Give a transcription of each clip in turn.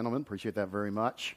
Gentlemen, appreciate that very much.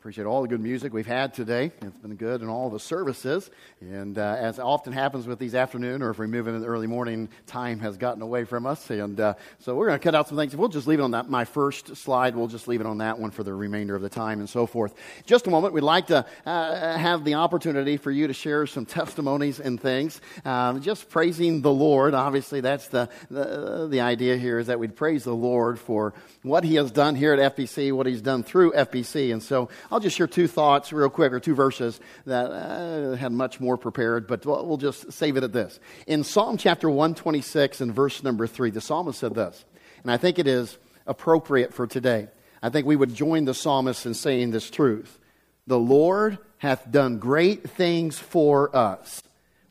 Appreciate all the good music we've had today. It's been good in all the services. And uh, as often happens with these afternoon, or if we move into the early morning, time has gotten away from us. And uh, so we're going to cut out some things. We'll just leave it on that. My first slide, we'll just leave it on that one for the remainder of the time and so forth. Just a moment, we'd like to uh, have the opportunity for you to share some testimonies and things. Um, just praising the Lord. Obviously, that's the, the, the idea here is that we'd praise the Lord for what He has done here at FBC, what He's done through FBC. And so just share two thoughts real quick, or two verses that uh, had much more prepared, but we'll just save it at this. In Psalm chapter 126 and verse number 3, the psalmist said this, and I think it is appropriate for today. I think we would join the psalmist in saying this truth. The Lord hath done great things for us,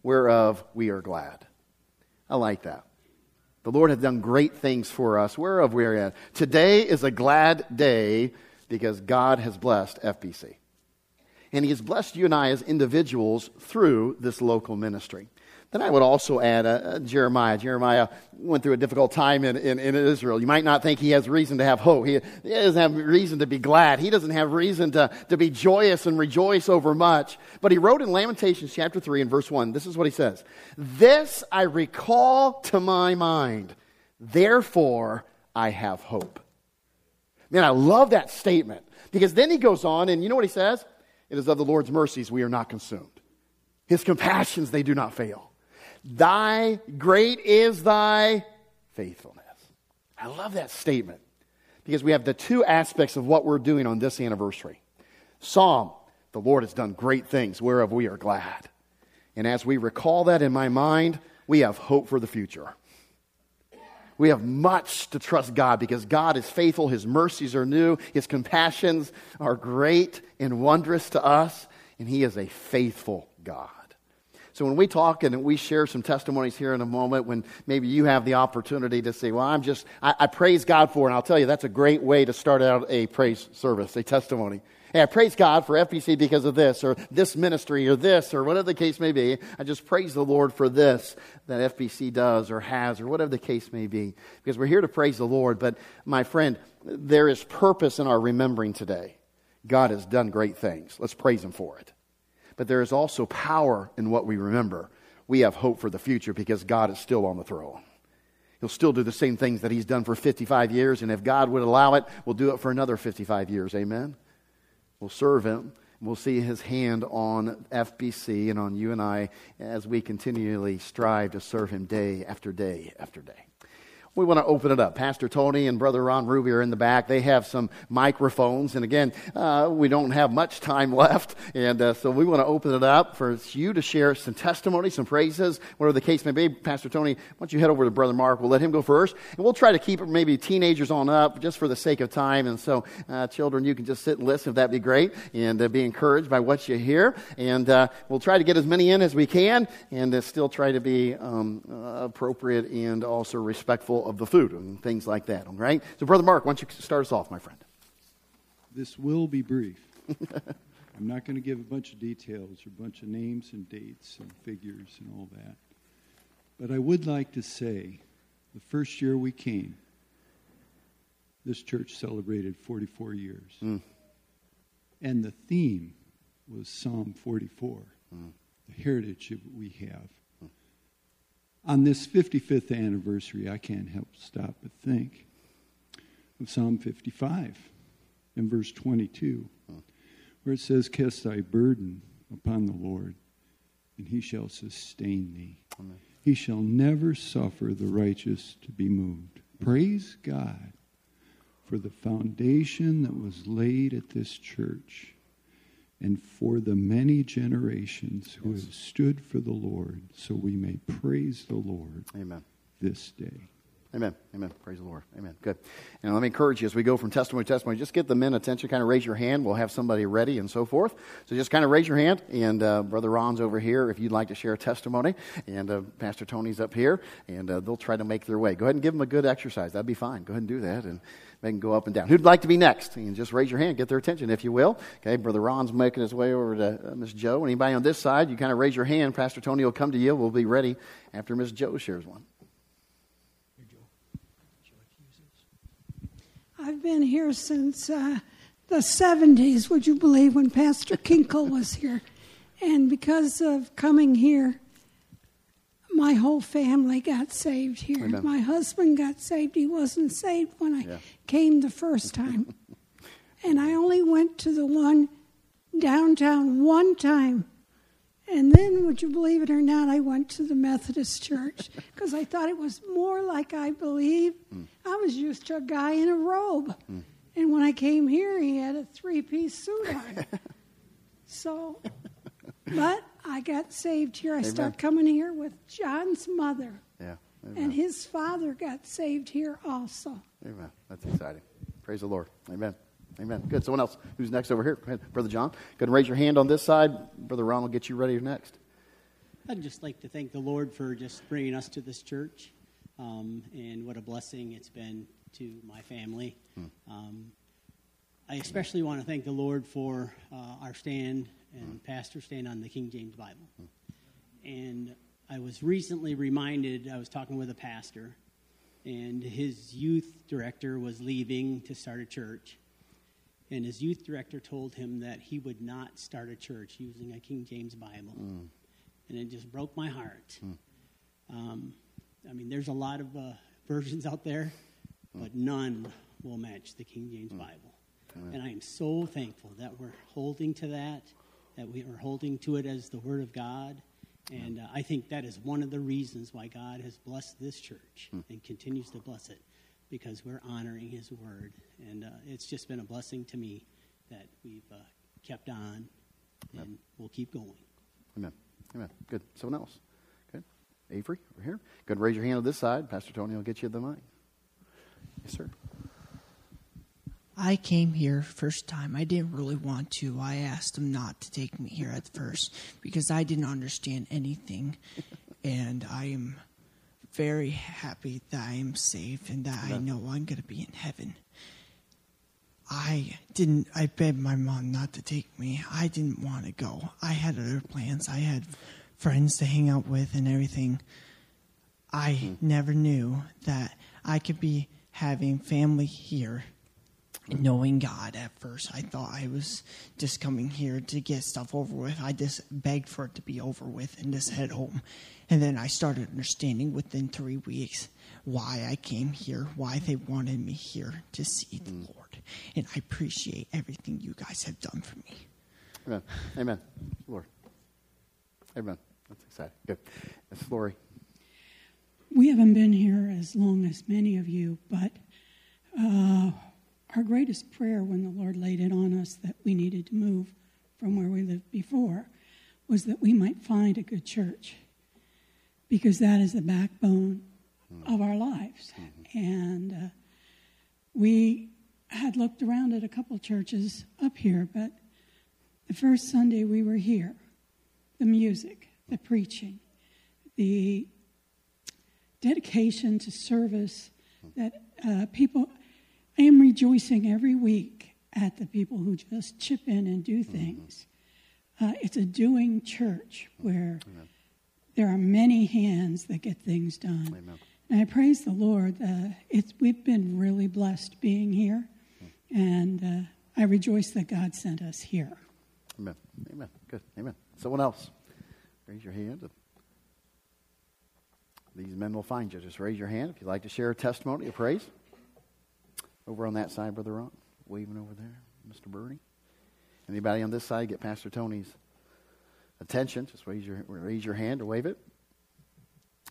whereof we are glad. I like that. The Lord hath done great things for us, whereof we are glad. Today is a glad day because God has blessed FBC. And He has blessed you and I as individuals through this local ministry. Then I would also add uh, uh, Jeremiah. Jeremiah went through a difficult time in, in, in, Israel. You might not think he has reason to have hope. He, he, doesn't have reason to be glad. He doesn't have reason to, to be joyous and rejoice over much. But he wrote in Lamentations chapter 3 and verse 1, this is what he says This I recall to my mind, therefore I have hope. Man, I love that statement because then he goes on and you know what he says? It is of the Lord's mercies we are not consumed. His compassions, they do not fail. Thy great is thy faithfulness. I love that statement because we have the two aspects of what we're doing on this anniversary. Psalm, the Lord has done great things, whereof we are glad. And as we recall that in my mind, we have hope for the future. We have much to trust God because God is faithful. His mercies are new. His compassions are great and wondrous to us. And He is a faithful God. So when we talk and we share some testimonies here in a moment, when maybe you have the opportunity to say, well, I'm just, I, I praise God for, it. and I'll tell you, that's a great way to start out a praise service, a testimony. Hey, I praise God for FBC because of this, or this ministry, or this, or whatever the case may be. I just praise the Lord for this that FBC does, or has, or whatever the case may be. Because we're here to praise the Lord. But, my friend, there is purpose in our remembering today. God has done great things. Let's praise Him for it. But there is also power in what we remember. We have hope for the future because God is still on the throne. He'll still do the same things that He's done for 55 years, and if God would allow it, we'll do it for another 55 years. Amen? We'll serve him. We'll see his hand on FBC and on you and I as we continually strive to serve him day after day after day we want to open it up. Pastor Tony and Brother Ron Ruby are in the back. They have some microphones. And again, uh, we don't have much time left. And uh, so we want to open it up for you to share some testimony, some praises, whatever the case may be. Pastor Tony, why don't you head over to Brother Mark? We'll let him go first. And we'll try to keep maybe teenagers on up just for the sake of time. And so, uh, children, you can just sit and listen if that'd be great and uh, be encouraged by what you hear. And uh, we'll try to get as many in as we can and uh, still try to be um, appropriate and also respectful of the food and things like that, all right? So, Brother Mark, why don't you start us off, my friend? This will be brief. I'm not going to give a bunch of details or a bunch of names and dates and figures and all that. But I would like to say the first year we came, this church celebrated 44 years. Mm. And the theme was Psalm 44, mm. the heritage that we have on this 55th anniversary, I can't help stop but think of Psalm 55 in verse 22, where it says, Cast thy burden upon the Lord, and he shall sustain thee. Amen. He shall never suffer the righteous to be moved. Praise God for the foundation that was laid at this church and for the many generations who yes. have stood for the Lord, so we may praise the Lord Amen. this day. Amen. Amen. Praise the Lord. Amen. Good. And let me encourage you as we go from testimony to testimony, just get the men attention, kind of raise your hand. We'll have somebody ready and so forth. So just kind of raise your hand. And uh, Brother Ron's over here if you'd like to share a testimony. And uh, Pastor Tony's up here. And uh, they'll try to make their way. Go ahead and give them a good exercise. That'd be fine. Go ahead and do that. And they can go up and down. Who'd like to be next? And just raise your hand, get their attention, if you will. Okay, Brother Ron's making his way over to uh, Miss Joe. Anybody on this side, you kind of raise your hand. Pastor Tony will come to you. We'll be ready after Miss Joe shares one. I've been here since uh, the 70s, would you believe, when Pastor Kinkle was here. And because of coming here, my whole family got saved here. Amen. My husband got saved. He wasn't saved when I Yeah. came the first time. and I only went to the one downtown one time. And then, would you believe it or not, I went to the Methodist church because I thought it was more like I believe. Hmm. I was used to a guy in a robe. Hmm. And when I came here, he had a three piece suit on. so, but I got saved here. I started coming here with John's mother, Yeah. and his father got saved here also. Amen. That's exciting. Praise the Lord. Amen. Amen. Good. Someone else who's next over here? Go ahead, Brother John. Go ahead and raise your hand on this side. Brother Ron will get you ready next. I'd just like to thank the Lord for just bringing us to this church, um, and what a blessing it's been to my family. Um, I especially want to thank the Lord for uh, our stand and pastor stand on the King James Bible. And I was recently reminded, I was talking with a pastor, and his youth director was leaving to start a church. And his youth director told him that he would not start a church using a King James Bible. And it just broke my heart. Um, I mean, there's a lot of uh, versions out there, but none will match the King James Bible. And I am so thankful that we're holding to that, that we are holding to it as the Word of God. And uh, I think that is one of the reasons why God has blessed this church and continues to bless it, because we're honoring His Word. And uh, it's just been a blessing to me that we've uh, kept on and we'll keep going. Amen. Amen. Good. Someone else. Good. Avery, over here. Go ahead raise your hand on this side. Pastor Tony will get you the mic. Yes, sir. I came here first time. I didn't really want to. I asked them not to take me here at first because I didn't understand anything. and I am very happy that I am saved and that I know I'm going to be in heaven. I didn't, I begged my mom not to take me. I didn't want to go. I had other plans. I had friends to hang out with and everything. I hmm. never knew that I could be having family here knowing God at first. I thought I was just coming here to get stuff over with. I just begged for it to be over with and just head home. And then I started understanding within three weeks why I came here, why they wanted me here to see the Lord. And I appreciate everything you guys have done for me. Amen. Amen. Lord. Amen. That's exciting. Good. Yes, Lori. We haven't been here as long as many of you, but uh, our greatest prayer when the Lord laid it on us that we needed to move from where we lived before was that we might find a good church because that is the backbone of our lives. And uh, we had looked around at a couple churches up here, but the first Sunday we were here, the music, the preaching, the dedication to service that uh, people, I am rejoicing every week at the people who just chip in and do things. Uh, it's a doing church where there are many hands that get things done. Amen. And I praise the Lord. Uh, it's, we've been really blessed being here, and uh, I rejoice that God sent us here. Amen. Amen. Good. Amen. Someone else. Raise your hand. These men will find you. Just raise your hand if you'd like to share a testimony of praise. Over on that side, Brother Ron. Waving over there, Mr. Bernie. Anybody on this side get Pastor Tony's attention? Just raise your raise your hand or wave it.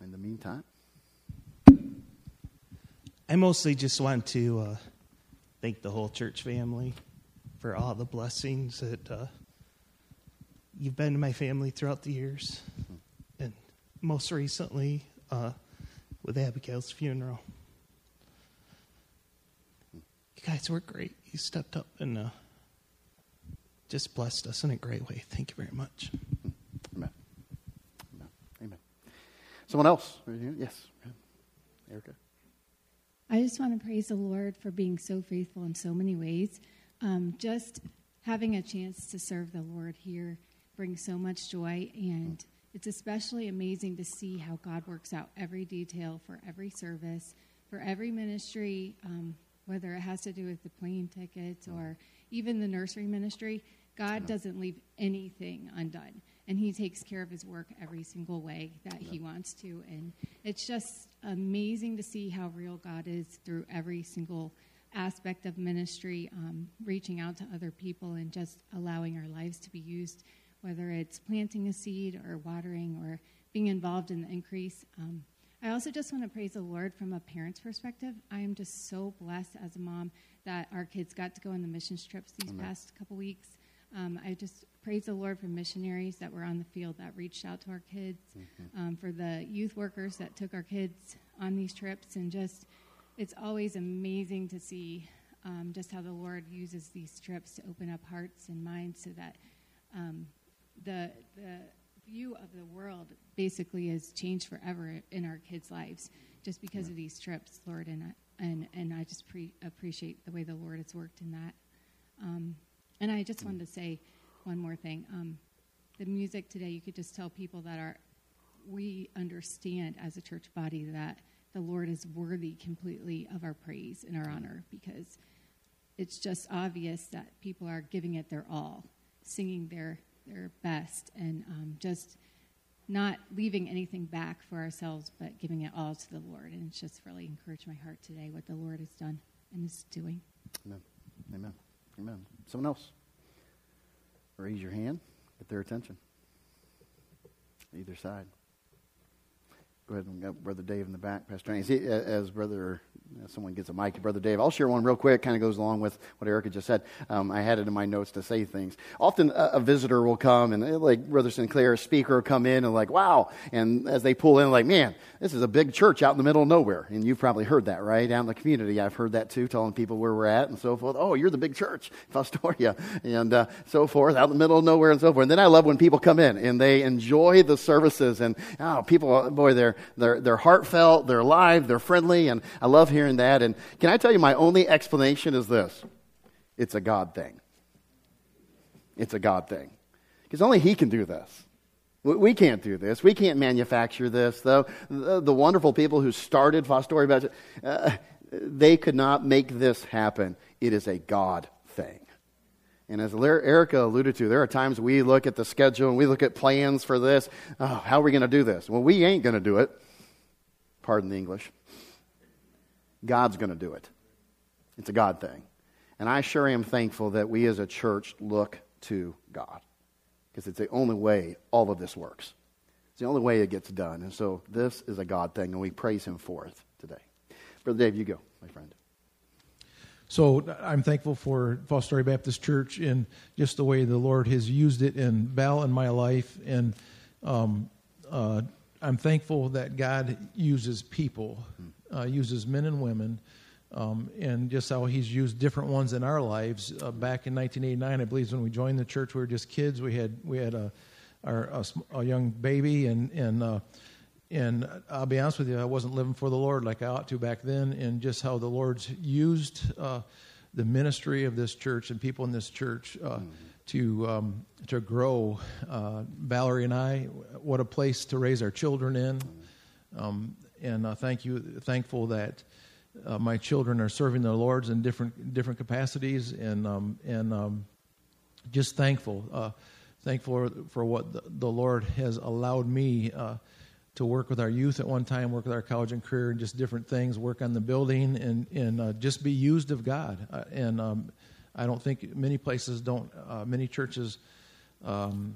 In the meantime, I mostly just want to uh, thank the whole church family for all the blessings that uh, you've been to my family throughout the years, and most recently uh, with Abigail's funeral. You guys were great. You stepped up and uh, just blessed us in a great way. Thank you very much. Amen. Amen. Amen. Someone else? Raise your hand. Yes. Erica. I just want to praise the Lord for being so faithful in so many ways. Um, just having a chance to serve the Lord here brings so much joy, and it's especially amazing to see how God works out every detail for every service, for every ministry. Um, whether it has to do with the plane tickets or even the nursery ministry. God doesn't leave anything undone, and He takes care of His work every single way that He wants to. And it's just amazing to see how real God is through every single aspect of ministry, um, reaching out to other people and just allowing our lives to be used, whether it's planting a seed or watering or being involved in the increase. Um, I also just want to praise the Lord from a parent's perspective. I am just so blessed as a mom that our kids got to go on the mission trips these Amen. past couple weeks. Um, I just praise the Lord for missionaries that were on the field that reached out to our kids, mm-hmm. um, for the youth workers that took our kids on these trips, and just it's always amazing to see um, just how the Lord uses these trips to open up hearts and minds so that um, the, the view of the world basically has changed forever in our kids' lives just because yeah. of these trips, Lord. And I, and, and I just pre- appreciate the way the Lord has worked in that. Um, and I just wanted to say one more thing. Um, the music today, you could just tell people that are, we understand as a church body that the Lord is worthy completely of our praise and our honor because it's just obvious that people are giving it their all, singing their, their best, and um, just not leaving anything back for ourselves, but giving it all to the Lord. And it's just really encouraged my heart today what the Lord has done and is doing. Amen. Amen. Amen. Someone else? Raise your hand. Get their attention. Either side. Go ahead and got Brother Dave in the back, Pastor. As Brother someone gets a mic to Brother Dave. I'll share one real quick. Kind of goes along with what Erica just said. Um, I had it in my notes to say things. Often a, a visitor will come and uh, like Brother Sinclair, a speaker, will come in and like, wow. And as they pull in, like, man, this is a big church out in the middle of nowhere. And you've probably heard that, right? Out in the community, I've heard that too, telling people where we're at and so forth. Oh, you're the big church, Fostoria, and uh, so forth, out in the middle of nowhere and so forth. And then I love when people come in and they enjoy the services and oh, people, boy, they're they're they're heartfelt, they're alive, they're friendly, and I love hearing that. And can I tell you, my only explanation is this it's a God thing. It's a God thing. Because only He can do this. We can't do this. We can't manufacture this, though. The, the wonderful people who started Fostoria Baptist, uh, they could not make this happen. It is a God. And as Erica alluded to, there are times we look at the schedule and we look at plans for this. Oh, how are we going to do this? Well, we ain't going to do it. Pardon the English. God's going to do it. It's a God thing. And I sure am thankful that we as a church look to God because it's the only way all of this works. It's the only way it gets done. And so this is a God thing, and we praise Him for it today. Brother Dave, you go, my friend. So I'm thankful for Fostoria Baptist Church and just the way the Lord has used it in Val in my life. And um, uh, I'm thankful that God uses people. Uh, uses men and women, um, and just how He's used different ones in our lives. Uh, back in 1989, I believe, when we joined the church, we were just kids. We had we had a our, a, a young baby, and and uh, and I'll be honest with you, I wasn't living for the Lord like I ought to back then, and just how the Lord's used uh, the ministry of this church and people in this church. Uh, mm-hmm. To um, to grow, uh, Valerie and I, what a place to raise our children in. Um, and uh, thank you, thankful that uh, my children are serving their lords in different different capacities, and um, and um, just thankful, uh, thankful for what the, the, Lord has allowed me uh, to work with our youth at one time, work with our college and career, and just different things, work on the building, and and uh, just be used of God. Uh, and um, I don't think many places don't, many churches um,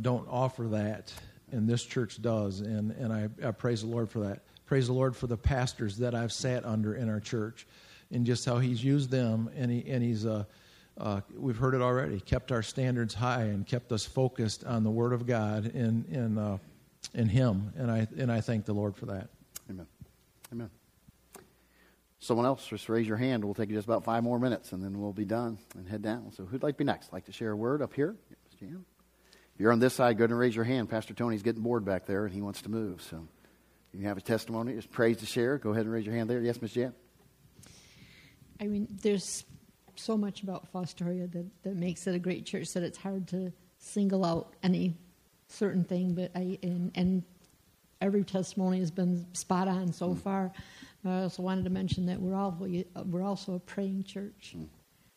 don't offer that and this church does, and, and I, I praise the Lord for that. Praise the Lord for the pastors that I've sat under in our church and just how He's used them, and, he, and He's, uh, uh, we've heard it already, kept our standards high and kept us focused on the Word of God in, in, uh, in Him, and I, and I thank the Lord for that. Amen. Amen. Someone else, just raise your hand. We'll take just about five more minutes, and then we'll be done and head down. So, who'd like to be next? Like to share a word up here? Jan? If you're on this side, go ahead and raise your hand. Pastor Tony's getting bored back there, and he wants to move. So if you have a testimony, just praise to share, go ahead and raise your hand there. Yes, Miss Jan. I mean, there's so much about Fostoria that, that makes it a great church that it's hard to single out any certain thing. But I and, and every testimony has been spot on so mm. far. I also wanted to mention that we're all we're also a praying church, mm.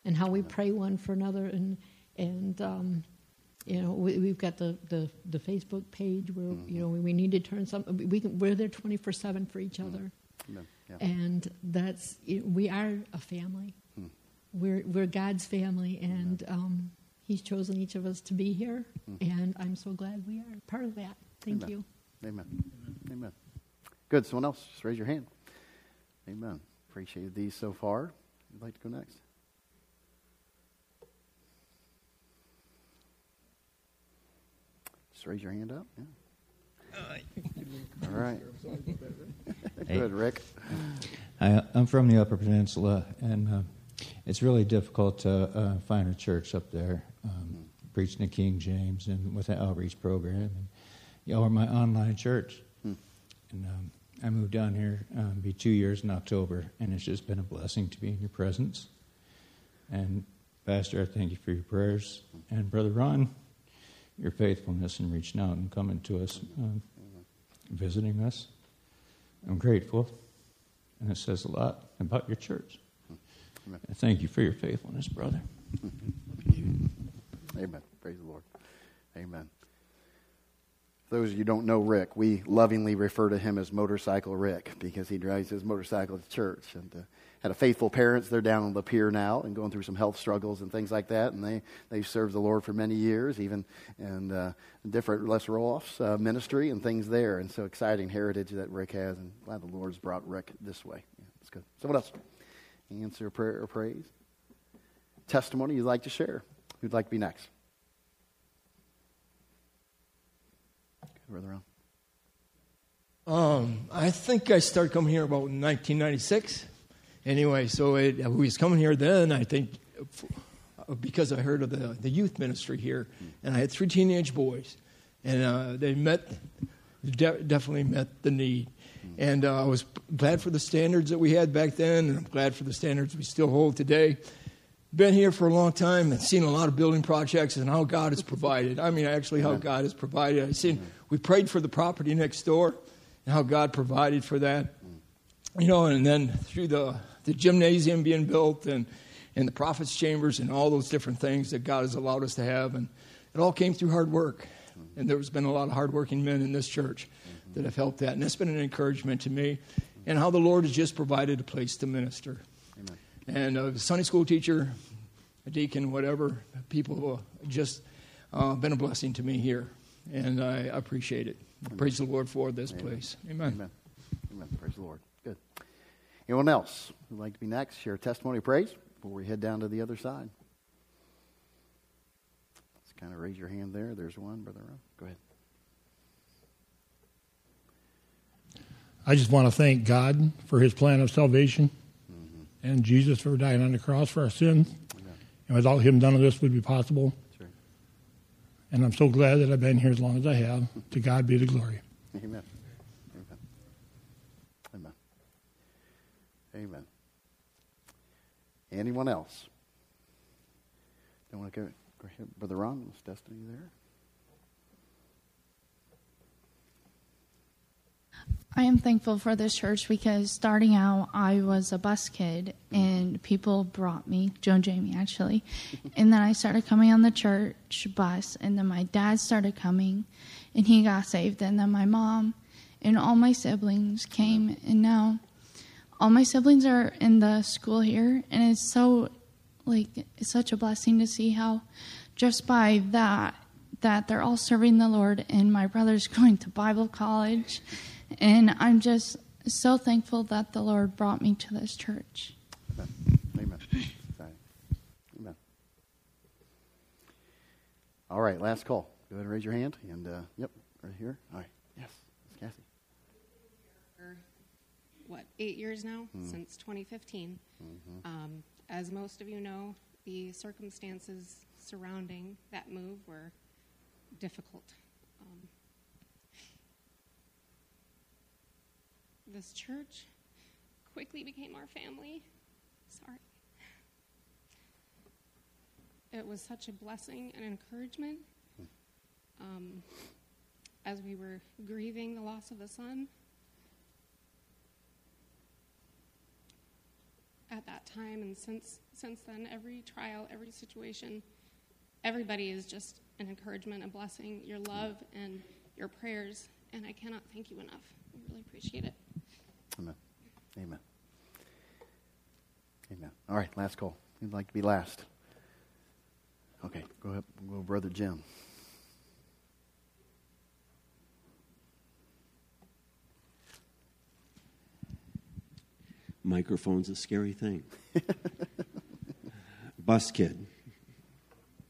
and how we pray one for another, and and um, you know we, have got the, the, the Facebook page where mm-hmm. you know we, we need to turn some we can, we're there twenty four seven for each mm-hmm. other, yeah. and that's we are a family. Mm. We're we're God's family, and um, He's chosen each of us to be here, mm. and I'm so glad we are part of that. Thank Amen. you. Amen. Amen. Good. Someone else, just raise your hand. Amen. Appreciate these so far. You'd like to go next? Just raise your hand up. Yeah. All right. Good, Rick. I, am from the Upper Peninsula, and uh, it's really difficult to uh, find a church up there um, preaching the King James and with an outreach program. And, know, or my online church. Hmm. And um, I moved down here, um, be two years in October, and it's just been a blessing to be in your presence. And Pastor, I thank you for your prayers. And Brother Ron, your faithfulness in reaching out and coming to us, um, visiting us. I'm grateful, and it says a lot about your church. I thank you for your faithfulness, brother. Amen. Praise the Lord. Amen those of you don't know Rick, we lovingly refer to him as Motorcycle Rick because he drives his motorcycle to church. And uh, had a faithful parents. They're down on the pier now and going through some health struggles and things like that. And they, they've served the Lord for many years, even in uh, different Les Roloff's uh, ministry and things there. And so exciting heritage that Rick has. And glad the Lord's brought Rick this way. Yeah, that's good. So what else? Answer, prayer, or praise? Testimony you'd like to share? Who'd like to be next? Brother Um, I think I started coming here about 1996. Anyway, so it, I was coming here then, I think, because I heard of the, the youth ministry here. And I had three teenage boys. And uh, they met, de- definitely met the need. And uh, I was glad for the standards that we had back then, and I'm glad for the standards we still hold today been here for a long time and seen a lot of building projects and how God has provided. I mean, actually, how God has provided. I've seen, mm-hmm. we prayed for the property next door and how God provided for that. Mm. You know, and then through the, the gymnasium being built and, and the prophet's chambers and all those different things that God has allowed us to have. And it all came through hard work. Mm-hmm. And there's been a lot of hardworking men in this church mm. That have helped that. And that's been an encouragement to me. And how the Lord has just provided a place to minister and a Sunday school teacher, a deacon, whatever, people have just uh, been a blessing to me here, and I appreciate it. Amen. Praise the Lord for this Amen. place. Amen. Amen. Amen. Praise the Lord. Good. Anyone else who'd like to be next? Share a testimony of praise before we head down to the other side. Let's kind of raise your hand there. There's one, Brother Ron. Go ahead. I just want to thank God for his plan of salvation mm-hmm. and Jesus for dying on the cross for our sins. Amen. And without him, none of this would be possible. And I'm so glad that I've been here as long as I have. to God be the glory. Amen. Amen. Amen. Amen. Anyone else? Don't want to go, go ahead. Brother Ron, was Destiny there? I am thankful for this church because starting out, I was a bus kid and people brought me, Joe and Jamie actually. and then I started coming on the church bus, and then my dad started coming and he got saved. And then my mom and all my siblings came, and now all my siblings are in the school here, and it's so like it's such a blessing to see how just by that that they're all serving the Lord and my brother's going to Bible college and I'm just so thankful that the Lord brought me to this church. Amen. Amen. Amen. All right, last call. Go ahead and raise your hand. And, uh, yep, right here. All right. Yes, it's Kathy. What, eight years now? Mm-hmm. Since 2015. Mm-hmm. Um, as most of you know, the circumstances surrounding that move were difficult. This church quickly became our family. Sorry. It was such a blessing and encouragement um, as we were grieving the loss of the son. at that time, and since since then, every trial, every situation, everybody is just an encouragement, a blessing. Your love and your prayers, and I cannot thank you enough. I really appreciate it. Amen. Amen. Amen. All right, last call. You'd like to be last? Okay, go ahead, go, Brother Jim. Microphone's a scary thing. bus kid.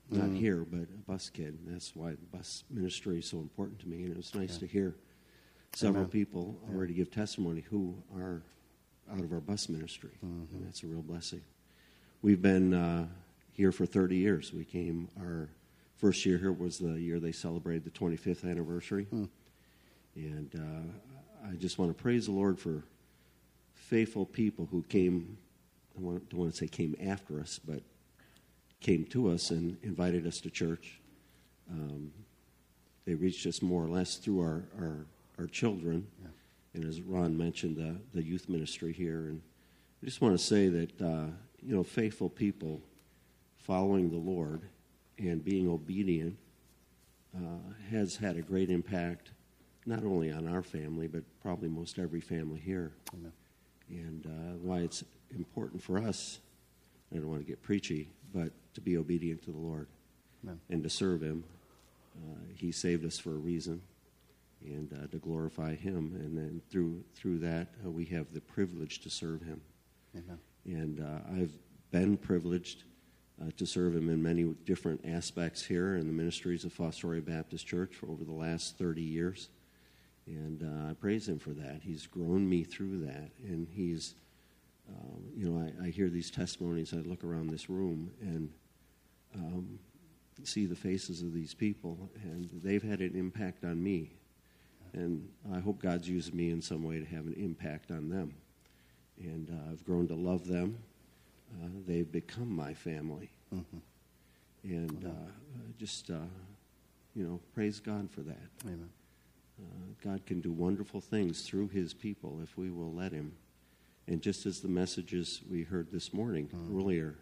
Not Mm. here, but a bus kid. That's why the bus ministry is so important to me. And it was nice Yeah. to hear several Amen. people already give testimony who are out of our bus ministry. Mm-hmm. And that's a real blessing. We've been uh, here for 30 years. We came, our first year here was the year they celebrated the 25th anniversary. Hmm. And uh, I just want to praise the Lord for faithful people who came, I don't want to say came after us, but came to us and invited us to church. Um, they reached us more or less through our, our, our children. And as Ron mentioned, the, the youth ministry here. And I just want to say that, uh, you know, faithful people following the Lord and being obedient uh, has had a great impact, not only on our family, but probably most every family here. Amen. And uh, why it's important for us, I don't want to get preachy, but to be obedient to the Lord Amen. and to serve Him. Uh, he saved us for a reason and uh, to glorify Him. And then through, through that, uh, we have the privilege to serve Him. Amen. And uh, I've been privileged uh, to serve him in many different aspects here in the ministries of Fostoria Baptist Church for over the last 30 years. And uh, I praise him for that. He's grown me through that. And he's, um, you know, I, I hear these testimonies. I look around this room and um, see the faces of these people, and they've had an impact on me. And I hope God's used me in some way to have an impact on them and uh, I've grown to love them. Uh, they've become my family, Mhm. and uh, just uh, you know, praise God for that. Amen. Uh, God can do wonderful things through His people if we will let Him. And just as the messages we heard this morning earlier,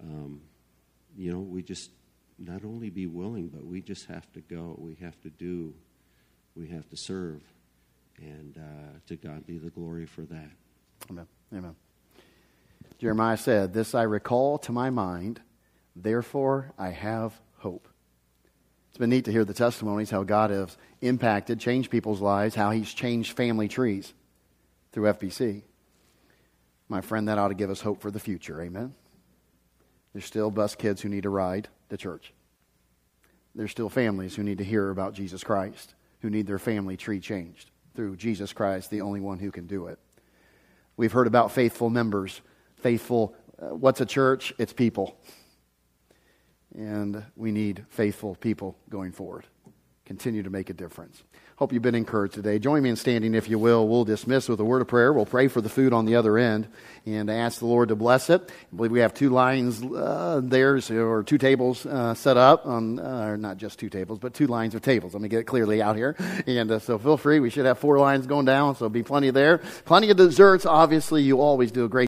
um, you know, we just not only be willing, but we just have to go. We have to do. We have to serve, and uh, to God be the glory for that. Amen. Amen. Jeremiah said, This I recall to my mind, therefore I have hope. It's been neat to hear the testimonies, how God has impacted, changed people's lives, how He's changed family trees through FBC. My friend, that ought to give us hope for the future. Amen. There's still bus kids who need a ride to church. There's still families who need to hear about Jesus Christ, who need their family tree changed through Jesus Christ, the only one who can do it. We've heard about faithful members, faithful. Uh, what's a church? It's people. And we need faithful people going forward. Continue to make a difference. Hope you've been encouraged today. Join me in standing, if you will. We'll dismiss with a word of prayer. We'll pray for the food on the other end and ask the Lord to bless it. I believe we have two lines uh, there, or two tables uh, set up on, uh, or not just two tables, but two lines of tables. Let me get it clearly out here. And uh, so feel free. We should have four lines going down, so be plenty there. Plenty of desserts. Obviously, you always do a great